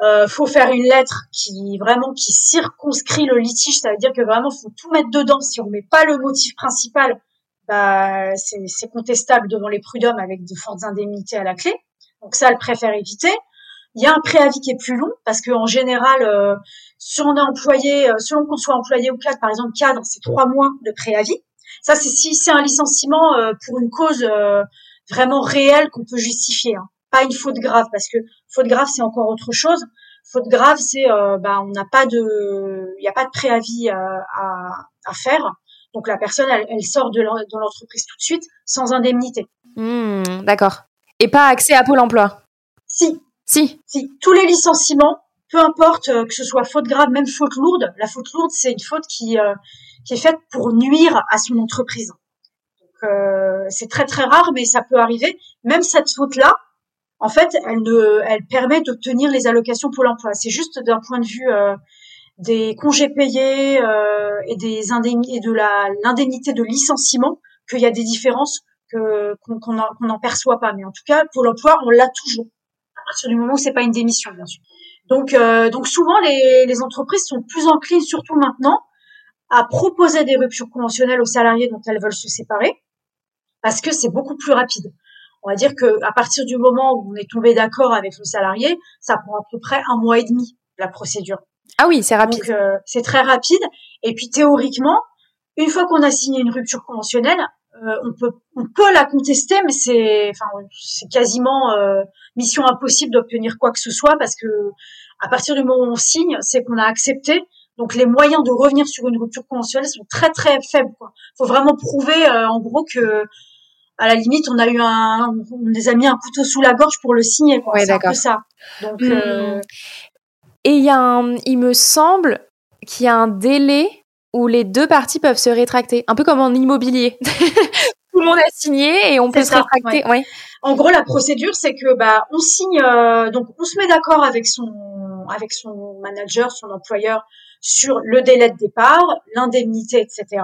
Euh, faut faire une lettre qui vraiment qui circonscrit le litige, ça veut dire que vraiment faut tout mettre dedans. Si on met pas le motif principal, bah c'est contestable devant les prud'hommes avec de fortes indemnités à la clé. Donc ça, elle préfère éviter. Il y a un préavis qui est plus long parce qu'en général, euh, si on est employé, euh, selon qu'on soit employé ou cadre, par exemple cadre, c'est trois mois de préavis. Ça, c'est si c'est un licenciement euh, pour une cause euh, vraiment réelle qu'on peut justifier, hein. pas une faute grave, parce que faute grave c'est encore autre chose. Faute grave, c'est euh, bah, on n'a pas de, il n'y a pas de préavis à, à, faire, donc la personne elle, sort de l'entreprise tout de suite sans indemnité. Mmh, d'accord. Et pas accès à Pôle Emploi? Si. Si. Si. Tous les licenciements, peu importe que ce soit faute grave, même faute lourde. La faute lourde, c'est une faute qui qui est faite pour nuire à son entreprise. Euh, c'est très très rare, mais ça peut arriver. Même cette faute-là, en fait, elle ne, elle permet d'obtenir les allocations pour l'emploi. C'est juste d'un point de vue euh, des congés payés euh, et des indemnités de la l'indemnité de licenciement qu'il y a des différences que qu'on n'en perçoit pas. Mais en tout cas, pour l'emploi, on l'a toujours partir du moment où c'est pas une démission, bien sûr. Donc, donc souvent les, les entreprises sont plus enclines, surtout maintenant, à proposer des ruptures conventionnelles aux salariés dont elles veulent se séparer, parce que c'est beaucoup plus rapide. On va dire que à partir du moment où on est tombé d'accord avec le salarié, ça prend à peu près un mois et demi la procédure. Ah oui, c'est rapide. Donc euh, c'est très rapide. Et puis théoriquement, une fois qu'on a signé une rupture conventionnelle, euh, on peut on peut la contester, mais c'est enfin c'est quasiment euh, mission impossible d'obtenir quoi que ce soit parce que à partir du moment où on signe, c'est qu'on a accepté Donc les moyens de revenir sur une rupture conventionnelle sont très très faibles. Il faut vraiment prouver euh, en gros que à la limite on a eu un, on les a mis un couteau sous la gorge pour le signer. Quoi. c'est un peu ça. Donc hmm. euh, et il y a un, il me semble qu'il y a un délai où les deux parties peuvent se rétracter, un peu comme en immobilier. (laughs) Tout le monde a signé et on peut se rétracter. Ouais. En gros, la procédure, c'est que bah on signe, euh, donc on se met d'accord avec son avec son manager, son employeur sur le délai de départ, l'indemnité, etc.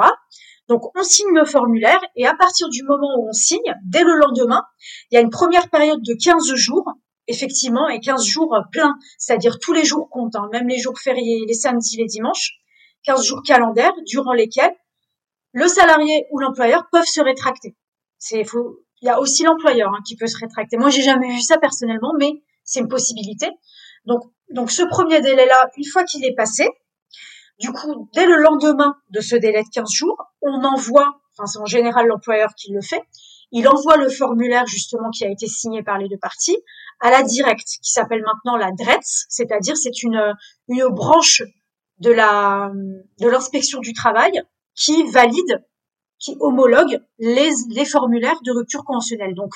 Donc on signe le formulaire et à partir du moment où on signe, dès le lendemain, il y a une première période de 15 jours, effectivement, et 15 jours pleins, c'est-à-dire tous les jours comptent, hein, même les jours fériés, les samedis, les dimanches, 15 jours calendaires durant lesquels le salarié ou l'employeur peuvent se rétracter. C'est il y a aussi l'employeur hein, qui peut se rétracter. Moi, j'ai jamais vu ça personnellement, mais c'est une possibilité. Donc, donc ce premier délai-là, une fois qu'il est passé, du coup, dès le lendemain de ce délai de 15 jours, on envoie, enfin c'est en général l'employeur qui le fait, il envoie le formulaire justement qui a été signé par les deux parties à la directe, qui s'appelle maintenant la DRETS, c'est-à-dire c'est une, une branche de la de l'inspection du travail qui valide, qui homologue les, les formulaires de rupture conventionnelle. Donc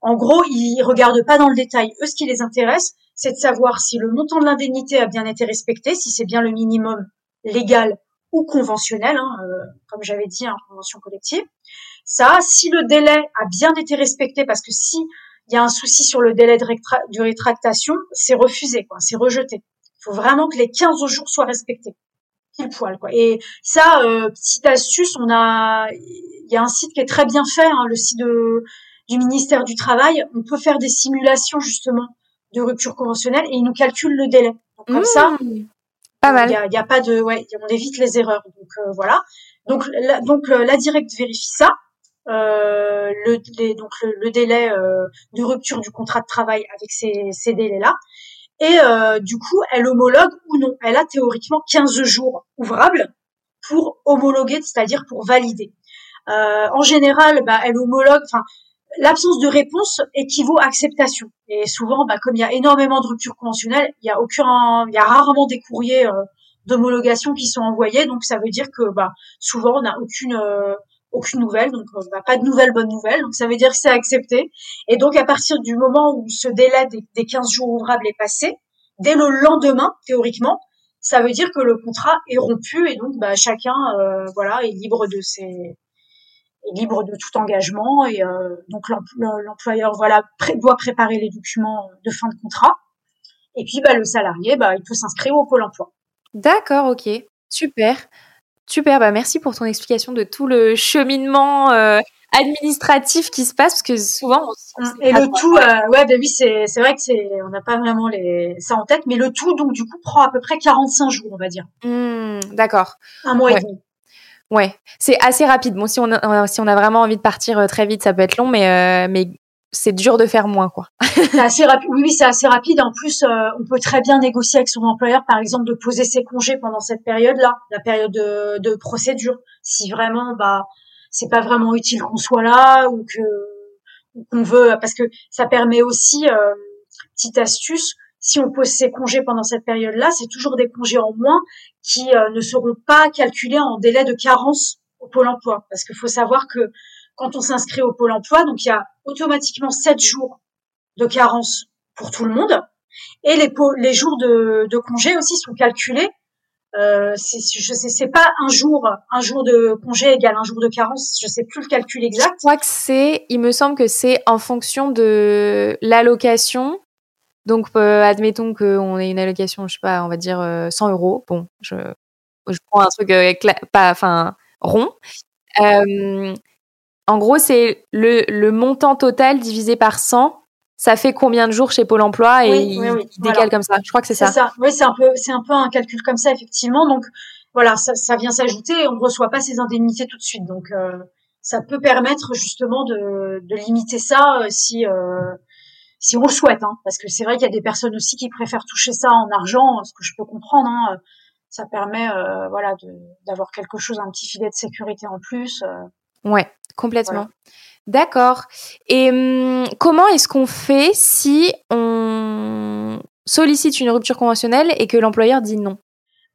en gros, ils regardent pas dans le détail. Eux, ce qui les intéresse, c'est de savoir si le montant de l'indemnité a bien été respecté, si c'est bien le minimum légal ou conventionnel, hein, euh, comme j'avais dit, en convention collective. Ça, si le délai a bien été respecté, parce que si il y a un souci sur le délai de, rétractation, c'est refusé, quoi, c'est rejeté. Il faut vraiment que les 15 jours soient respectés. Pile poil, quoi. Et ça, euh, petite astuce, on a, il y a un site qui est très bien fait, hein, le site de, du ministère du Travail. On peut faire des simulations justement de rupture conventionnelle et ils nous calculent le délai. Donc, comme ça, mmh. Pas mal. Il y a, pas de, ouais, on évite les erreurs. Donc euh, voilà. Donc la, donc euh, la directe vérifie ça. Euh, le, donc le, délai euh, de rupture du contrat de travail avec ces, ces délais-là. Et du coup, elle homologue ou non. Elle a théoriquement 15 jours ouvrables pour homologuer, c'est-à-dire pour valider. en général, bah, elle homologue. Enfin, l'absence de réponse équivaut à acceptation. Et souvent, bah, comme il y a énormément de ruptures conventionnelles, il y a aucun, il y a rarement des courriers euh, d'homologation qui sont envoyés. Donc ça veut dire que bah, souvent on n'a aucune euh, aucune nouvelle, donc euh, bah, pas de nouvelles bonnes nouvelles. Donc ça veut dire que c'est accepté. Et donc à partir du moment où ce délai des, des 15 jours ouvrables est passé, dès le lendemain, théoriquement, ça veut dire que le contrat est rompu et donc bah, chacun voilà est libre de ses est libre de tout engagement et euh, donc l'employeur voilà doit préparer les documents de fin de contrat et puis bah, le salarié il peut s'inscrire au pôle emploi. D'accord, ok, super, super. Bah merci pour ton explication de tout le cheminement euh, administratif qui se passe parce que souvent on, et le tout euh, ouais bah oui c'est c'est vrai que c'est on n'a pas vraiment les ça en tête mais le tout donc du coup prend à peu près 45 jours on va dire. Mmh, d'accord. Un mois et demi. Ouais, c'est assez rapide. Bon, si on a, si on a vraiment envie de partir euh, très vite, ça peut être long, mais, euh, mais c'est dur de faire moins, quoi. assez rapide. Oui, c'est assez rapide. En plus, euh, on peut très bien négocier avec son employeur, par exemple, de poser ses congés pendant cette période-là, la période de, de, procédure. Si vraiment, bah, c'est pas vraiment utile qu'on soit là ou que qu'on veut, parce que ça permet aussi, petite astuce, si on pose ses congés pendant cette période-là, c'est toujours des congés en moins qui euh, ne seront pas calculés en délai de carence au pôle emploi. Parce qu'il faut savoir que quand on s'inscrit au pôle emploi, donc il y a automatiquement sept jours de carence pour tout le monde. Et les, les jours de, de congé aussi sont calculés. Euh, je sais, c'est pas un jour, un jour de congé égale un jour de carence. Je sais plus le calcul exact. Je crois que c'est, il me semble que c'est en fonction de l'allocation donc, euh, admettons qu'on ait une allocation, je sais pas, on va dire 100 euh, euros. Bon, je, je prends un truc euh, pas, enfin, rond. En gros, c'est le, le, montant total divisé par 100. Ça fait combien de jours chez Pôle Emploi et il, décale comme ça. Je crois que c'est ça. ça. Oui, c'est un peu, c'est un peu un calcul comme ça effectivement. Donc voilà, ça, ça vient s'ajouter et on ne reçoit pas ces indemnités tout de suite. Donc ça peut permettre justement de, de limiter ça si si on le souhaite, hein, parce que c'est vrai qu'il y a des personnes aussi qui préfèrent toucher ça en argent, ce que je peux comprendre. Hein, ça permet, euh, voilà, d'avoir quelque chose, un petit filet de sécurité en plus. Euh. Ouais, complètement. D'accord. Et hum, comment est-ce qu'on fait si on sollicite une rupture conventionnelle et que l'employeur dit non?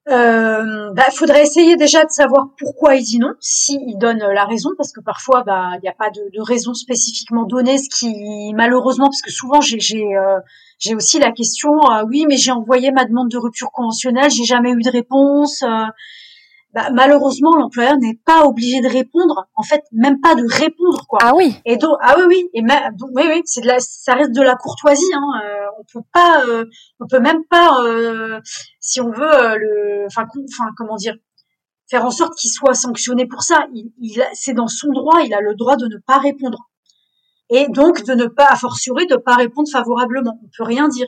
Euh, bah, faudrait essayer déjà de savoir pourquoi il dit non, s'il donne la raison, parce que parfois, bah, il n'y a pas de, de, raison spécifiquement donnée, ce qui, malheureusement, parce que souvent, j'ai, j'ai, euh, j'ai aussi la question, euh, oui, mais j'ai envoyé ma demande de rupture conventionnelle, j'ai jamais eu de réponse. Bah, malheureusement, l'employeur n'est pas obligé de répondre. En fait, même pas de répondre, quoi. Ah oui. Et donc, ah oui, oui, et donc, oui, oui, c'est de la, ça reste de la courtoisie. Hein. Euh, on peut pas, euh, on peut même pas, euh, si on veut, le, enfin, enfin, comment dire, faire en sorte qu'il soit sanctionné pour ça. Il, il c'est dans son droit. Il a le droit de ne pas répondre. Et donc de ne pas, a fortiori, de pas répondre favorablement. On peut rien dire.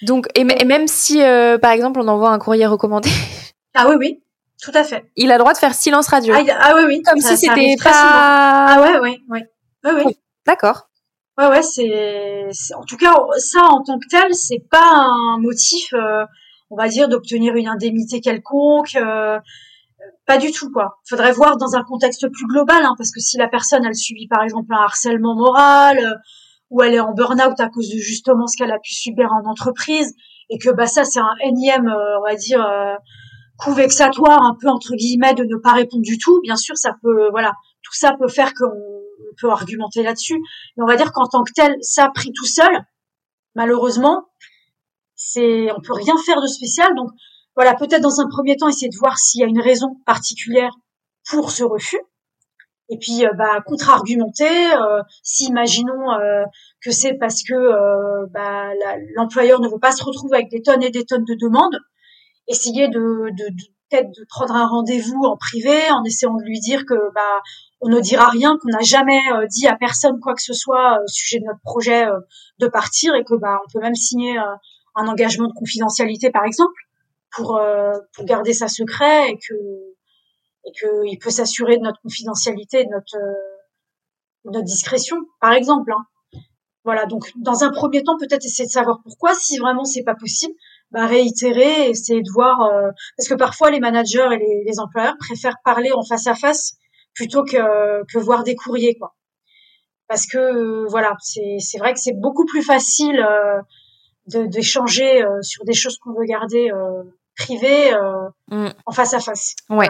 Donc, et, et même si, par exemple, on envoie un courrier recommandé? Ah oui, oui. Tout à fait. Il a le droit de faire silence radio. Ah, ah oui, oui. Comme si c'était pas. Ah ouais, ouais, ouais. Ouais, ouais. D'accord. Ouais, ouais, c'est, en tout cas, ça en tant que tel, c'est pas un motif, euh, on va dire, d'obtenir une indemnité quelconque. Euh, pas du tout, quoi. Faudrait voir dans un contexte plus global, hein, parce que si la personne, elle subit par exemple un harcèlement moral, euh, ou elle est en burn-out à cause de justement ce qu'elle a pu subir en entreprise, et que bah ça, c'est un énième, on va dire coup vexatoire un peu entre guillemets de ne pas répondre du tout. Bien sûr, ça peut, voilà, tout ça peut faire qu'on peut argumenter là-dessus. Mais on va dire qu'en tant que tel, ça pris tout seul, malheureusement, c'est, on peut rien faire de spécial. Donc voilà, peut-être dans un premier temps essayer de voir s'il y a une raison particulière pour ce refus. Et puis, euh, bah, contre-argumenter. Euh, si imaginons euh, que c'est parce que euh, bah, l'employeur ne veut pas se retrouver avec des tonnes et des tonnes de demandes, essayer de, de, de peut-être de prendre un rendez-vous en privé en essayant de lui dire que bah on ne dira rien, qu'on n'a jamais euh, dit à personne quoi que ce soit euh, au sujet de notre projet euh, de partir et que bah on peut même signer un engagement de confidentialité par exemple pour pour garder ça secret et que et que il peut s'assurer de notre confidentialité, de notre de notre discrétion par exemple. Hein. Voilà donc dans un premier temps peut-être essayer de savoir pourquoi si vraiment c'est pas possible bah, réitérer, essayer de voir, euh, parce que parfois les managers et les, les, employeurs préfèrent parler en face à face plutôt que, que voir des courriers, quoi. Parce que euh, voilà, c'est vrai que c'est beaucoup plus facile euh, d'échanger euh, sur des choses qu'on veut garder privées mm. en face à face. Ouais.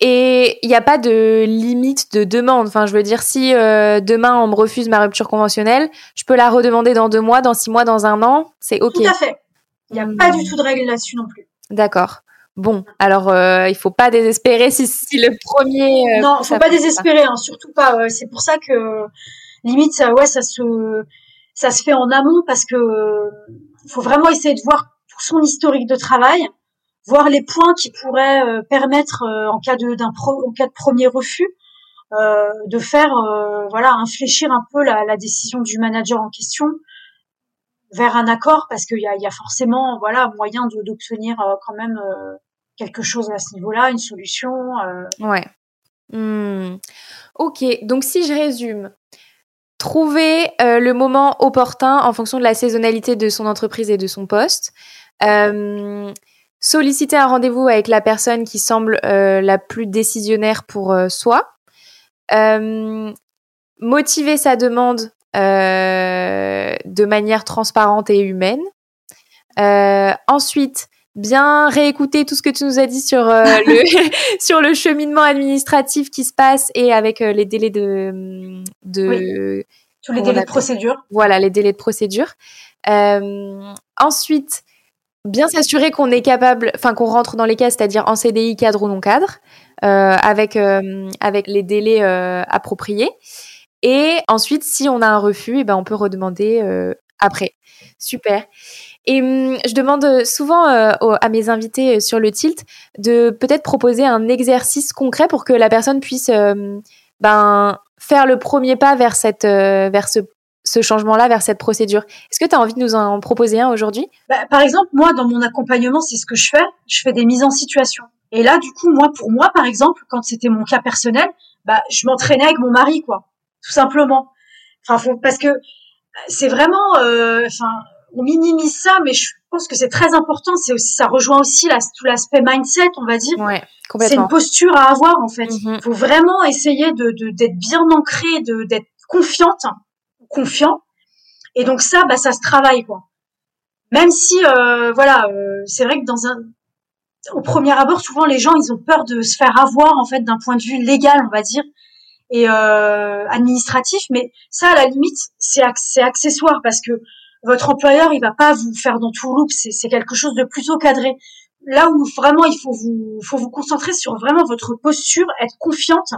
Et il n'y a pas de limite de demande. Enfin, je veux dire, si demain on me refuse ma rupture conventionnelle, je peux la redemander dans deux mois, dans six mois, dans un an. C'est ok. Tout à fait. Il n'y a pas du tout de règles là-dessus non plus. D'accord. Bon, alors euh, il faut pas désespérer si, si le premier. Euh, non, il faut pas désespérer, hein, surtout pas. c'est pour ça que limite, ça, ouais, ça se, ça se fait en amont parce que faut vraiment essayer de voir tout son historique de travail, voir les points qui pourraient euh, permettre euh, en cas de d'un en cas de premier refus, de faire voilà infléchir un peu la, la décision du manager en question vers un accord parce qu'il y a, y a, forcément voilà moyen d'obtenir euh, quand même euh, quelque chose à ce niveau-là, une solution. Euh. Ouais. Hmm. Ok, donc si je résume, trouver le moment opportun en fonction de la saisonnalité de son entreprise et de son poste. solliciter un rendez-vous avec la personne qui semble la plus décisionnaire pour soi. motiver sa demande euh, de manière transparente et humaine. Euh, ensuite, bien réécouter tout ce que tu nous as dit sur euh, (laughs) le (laughs) sur le cheminement administratif qui se passe et avec les délais de de tous les délais de procédure. Voilà, les délais de procédure. ensuite, bien s'assurer qu'on est capable, enfin qu'on rentre dans les cas, c'est-à-dire en CDI cadre ou non cadre, avec avec les délais appropriés. Et ensuite, si on a un refus, eh ben, on peut redemander euh, après. Super. Et hum, je demande souvent euh, à mes invités euh, sur le tilt de peut-être proposer un exercice concret pour que la personne puisse ben, faire le premier pas vers, cette, vers ce, changement-là, vers cette procédure. Est-ce que tu as envie de nous en proposer un aujourd'hui? Bah, Par exemple, moi, dans mon accompagnement, c'est ce que je fais. Je fais des mises en situation. Et là, du coup, moi, pour moi, par exemple, quand c'était mon cas personnel, bah, je m'entraînais avec mon mari, quoi tout simplement. Enfin, parce que c'est vraiment, euh, enfin, on minimise ça, mais je pense que c'est très important. C'est aussi, ça rejoint aussi la, tout l'aspect mindset, on va dire. Ouais, c'est une posture à avoir en fait. Il mm-hmm. faut vraiment essayer de, d'être bien ancré, de d'être confiante, confiant. Et donc ça, bah, ça se travaille quoi. Même si, euh, voilà, euh, c'est vrai que dans un au premier abord, souvent les gens, ils ont peur de se faire avoir en fait d'un point de vue légal, on va dire, et euh, administratif. Mais ça, à la limite, c'est accessoire parce que votre employeur, il va pas vous faire dans tout loop. C'est quelque chose de plutôt cadré. Là où vraiment il faut vous, faut vous concentrer sur vraiment votre posture, être confiante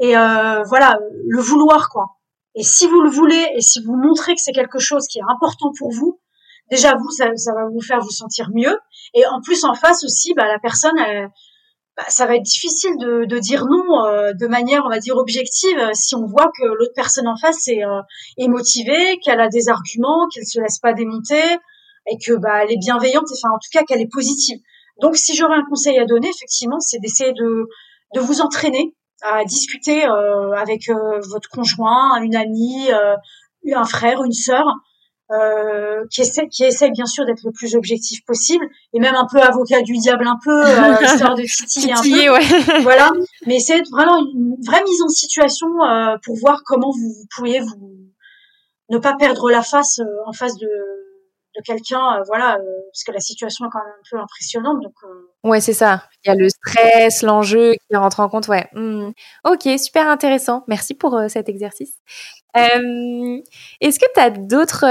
et euh, voilà, le vouloir quoi. Et si vous le voulez et si vous montrez que c'est quelque chose qui est important pour vous, déjà vous, ça, ça, va vous faire vous sentir mieux. Et en plus, en face aussi, bah, la personne, bah, ça va être difficile de, dire non euh, de manière, on va dire, objective si on voit que l'autre personne en face est, euh, motivée, qu'elle a des arguments, qu'elle se laisse pas démonter et que bah, elle est bienveillante, enfin en tout cas qu'elle est positive. Donc si j'aurais un conseil à donner, effectivement, c'est d'essayer de, de vous entraîner à discuter euh, avec euh, votre conjoint, une amie, euh, un frère, une sœur, euh, qui essaie qui essaie bien sûr d'être le plus objectif possible et même un peu avocat du diable un peu euh, (laughs) histoire de titiller un peu ouais. (laughs) voilà mais c'est vraiment une vraie mise en situation euh, pour voir comment vous, vous pourriez vous ne pas perdre la face en face de de quelqu'un, voilà, parce que la situation est quand même un peu impressionnante. Donc, ouais, c'est ça. Il y a le stress, l'enjeu qui rentre en compte. Ouais. Hmm. Ok, super intéressant. Merci pour cet exercice. Est-ce que tu as d'autres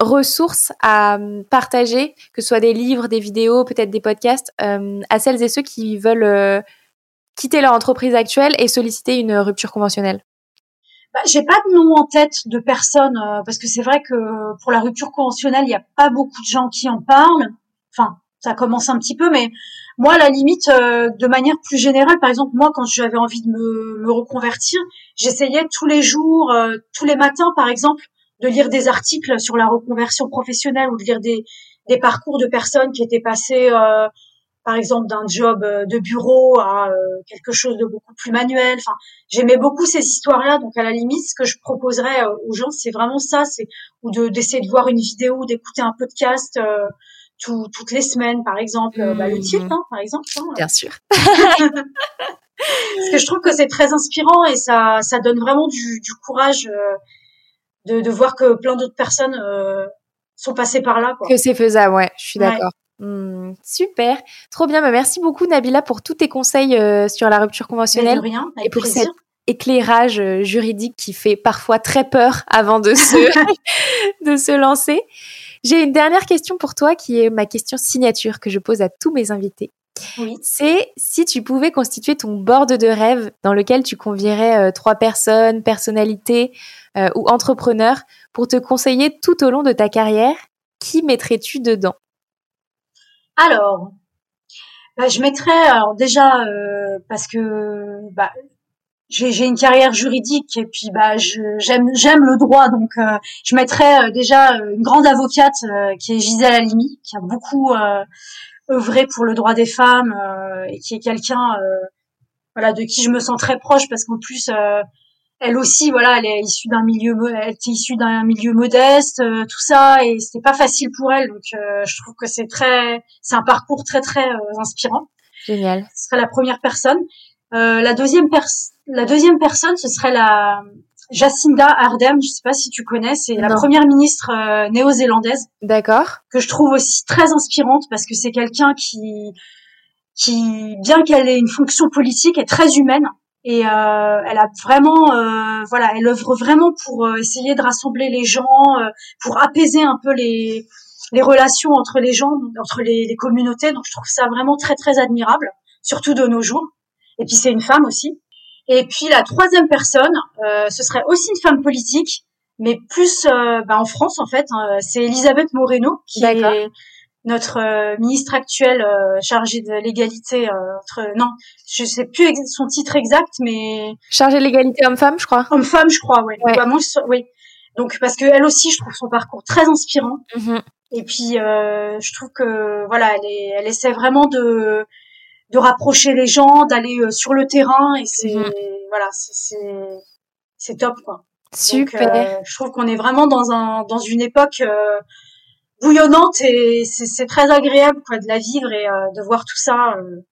ressources à partager, que ce soit des livres, des vidéos, peut-être des podcasts, à celles et ceux qui veulent quitter leur entreprise actuelle et solliciter une rupture conventionnelle? Bah, j'ai pas de nom en tête de personnes euh, parce que c'est vrai que pour la rupture conventionnelle, il n'y a pas beaucoup de gens qui en parlent. Enfin, ça commence un petit peu, mais moi, à la limite, euh, de manière plus générale, par exemple, moi, quand j'avais envie de me, me reconvertir, j'essayais tous les jours, euh, tous les matins, par exemple, de lire des articles sur la reconversion professionnelle ou de lire des, des parcours de personnes qui étaient passées par exemple d'un job euh, de bureau à euh, quelque chose de beaucoup plus manuel. Enfin, j'aimais beaucoup ces histoires-là. Donc à la limite, ce que je proposerais euh, aux gens, c'est vraiment ça, c'est ou de d'essayer de voir une vidéo, d'écouter un podcast tout, toutes les semaines, par exemple, bah, le titre, mmh. hein, par exemple. Hein, Bien sûr. (laughs) Parce que je trouve que c'est très inspirant et ça ça donne vraiment du, du courage de, de voir que plein d'autres personnes sont passées par là. Quoi. Que c'est faisable, ouais. Je suis d'accord. Mmh, super, trop bien. Bah, merci beaucoup Nabila pour tous tes conseils euh, sur la rupture conventionnelle et pour cet éclairage euh, juridique qui fait parfois très peur avant de se (laughs) (laughs) de se lancer. J'ai une dernière question pour toi qui est ma question signature que je pose à tous mes invités. Oui. C'est si tu pouvais constituer ton board de rêve dans lequel tu convierais euh, trois personnes, personnalités ou entrepreneurs pour te conseiller tout au long de ta carrière, qui mettrais-tu dedans? Alors, bah, je mettrais alors déjà euh, parce que bah, j'ai une carrière juridique et puis bah j'aime j'aime le droit donc euh, je mettrais euh, déjà une grande avocate qui est Gisèle Halimi qui a beaucoup œuvré pour le droit des femmes et qui est quelqu'un voilà de qui je me sens très proche parce qu'en plus elle aussi, voilà, elle est issue d'un milieu, elle était issue d'un milieu modeste, euh, tout ça, et c'était pas facile pour elle. Donc, euh, je trouve que c'est très, c'est un parcours très très euh, inspirant. Génial. Ce serait la première personne. la deuxième la deuxième personne, ce serait la Jacinda Ardern. Je sais pas si tu connais, c'est la première ministre néo-zélandaise. D'accord. Que je trouve aussi très inspirante parce que c'est quelqu'un qui, qui, bien qu'elle ait une fonction politique, est très humaine et euh, elle a vraiment euh, voilà elle œuvre vraiment pour euh, essayer de rassembler les gens euh, pour apaiser un peu les les relations entre les gens entre les, les, communautés donc je trouve ça vraiment très très admirable surtout de nos jours et puis c'est une femme aussi et puis la troisième personne euh, ce serait aussi une femme politique mais plus bah, en France en fait hein, c'est Elisabeth Moreno qui est notre euh, ministre actuel euh, chargé de l'égalité euh, entre non je sais plus son titre exact mais chargé de l'égalité homme-femme je crois. Homme-femme je crois ouais, ouais. Bah, moi, oui. Donc parce que elle aussi je trouve son parcours très inspirant. Mm-hmm. et puis je trouve que voilà elle est, elle essaie vraiment de de rapprocher les gens d'aller sur le terrain et c'est mm-hmm. voilà c'est top quoi super je trouve qu'on est vraiment dans un dans une époque bouillonnante et c'est très agréable quoi de la vivre et euh, de voir tout ça, euh,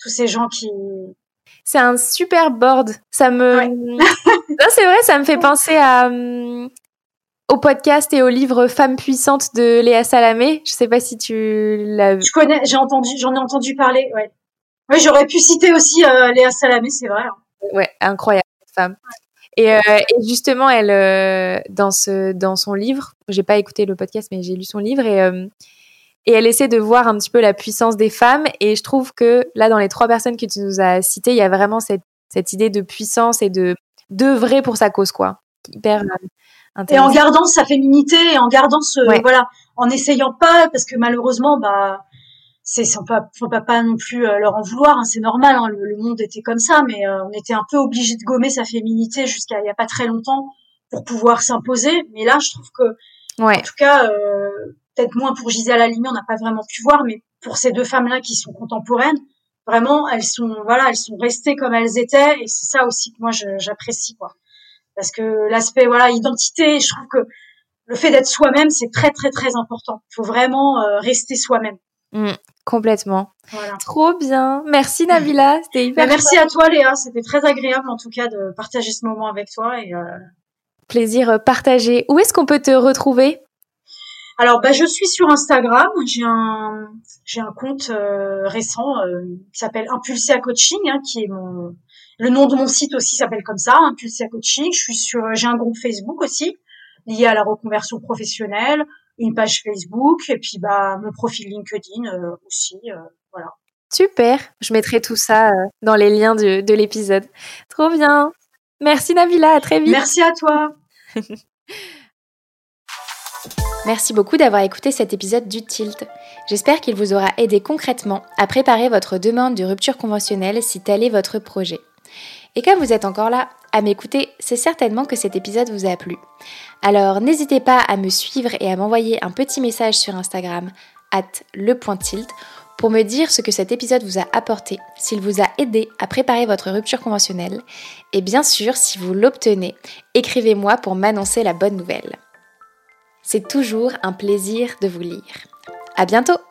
tous ces gens qui. C'est un super board. Ça me. (laughs) non, c'est vrai, ça me fait penser à. Hum, au podcast et au livre Femmes puissantes de Léa Salamé. Je sais pas si tu l'as vu. Je connais, j'ai entendu, j'en ai entendu parler. Ouais. Oui, j'aurais pu citer aussi euh, Léa Salamé, c'est vrai. Hein. Ouais, incroyable femme. Et, euh, et, justement, elle, euh, dans, ce, dans son livre, j'ai pas écouté le podcast, mais j'ai lu son livre et, et elle essaie de voir un petit peu la puissance des femmes. Et je trouve que là, dans les trois personnes que tu nous as citées, il y a vraiment cette, cette idée de puissance et de d'œuvrer pour sa cause, quoi. Hyper et en gardant sa féminité et en gardant ce voilà en essayant pas parce que malheureusement bah c'est pas faut pas, pas non plus euh, leur en vouloir hein, c'est normal hein, le, monde était comme ça mais euh, on était un peu obligé de gommer sa féminité jusqu'à il y a pas très longtemps pour pouvoir s'imposer mais là je trouve que ouais. en tout cas euh, peut-être moins pour Gisèle Halimi on n'a pas vraiment pu voir mais pour ces deux femmes là qui sont contemporaines vraiment elles sont voilà elles sont restées comme elles étaient et c'est ça aussi que moi j'apprécie quoi. Parce que l'aspect voilà identité je trouve que le fait d'être soi-même c'est très très très important. Faut vraiment rester soi-même. Mmh, complètement. Trop bien. Merci Nabila. C'était hyper. Bah, merci à toi Léa. C'était très agréable en tout cas de partager ce moment avec toi et. Euh... Plaisir partagé. Où est-ce qu'on peut te retrouver? Alors bah je suis sur Instagram. J'ai un j'ai un compte euh, récent euh, qui s'appelle Impulsia Coaching, hein, qui est mon le nom de mon site aussi s'appelle comme ça, Impulsia Coaching. Je suis sur j'ai un groupe Facebook aussi lié à la reconversion professionnelle une page Facebook et puis bah mon profil LinkedIn euh, aussi. Euh, voilà. Super, je mettrai tout ça euh, dans les liens de, de l'épisode. Trop bien. Merci Nabila, à très vite. Merci à toi. (laughs) Merci beaucoup d'avoir écouté cet épisode du Tilt. J'espère qu'il vous aura aidé concrètement à préparer votre demande de rupture conventionnelle si tel est votre projet. Et comme vous êtes encore là à m'écouter, c'est certainement que cet épisode vous a plu. Alors n'hésitez pas à me suivre et à m'envoyer un petit message sur Instagram, at le.tilt, pour me dire ce que cet épisode vous a apporté, s'il vous a aidé à préparer votre rupture conventionnelle, et bien sûr, si vous l'obtenez, écrivez-moi pour m'annoncer la bonne nouvelle. C'est toujours un plaisir de vous lire. À bientôt!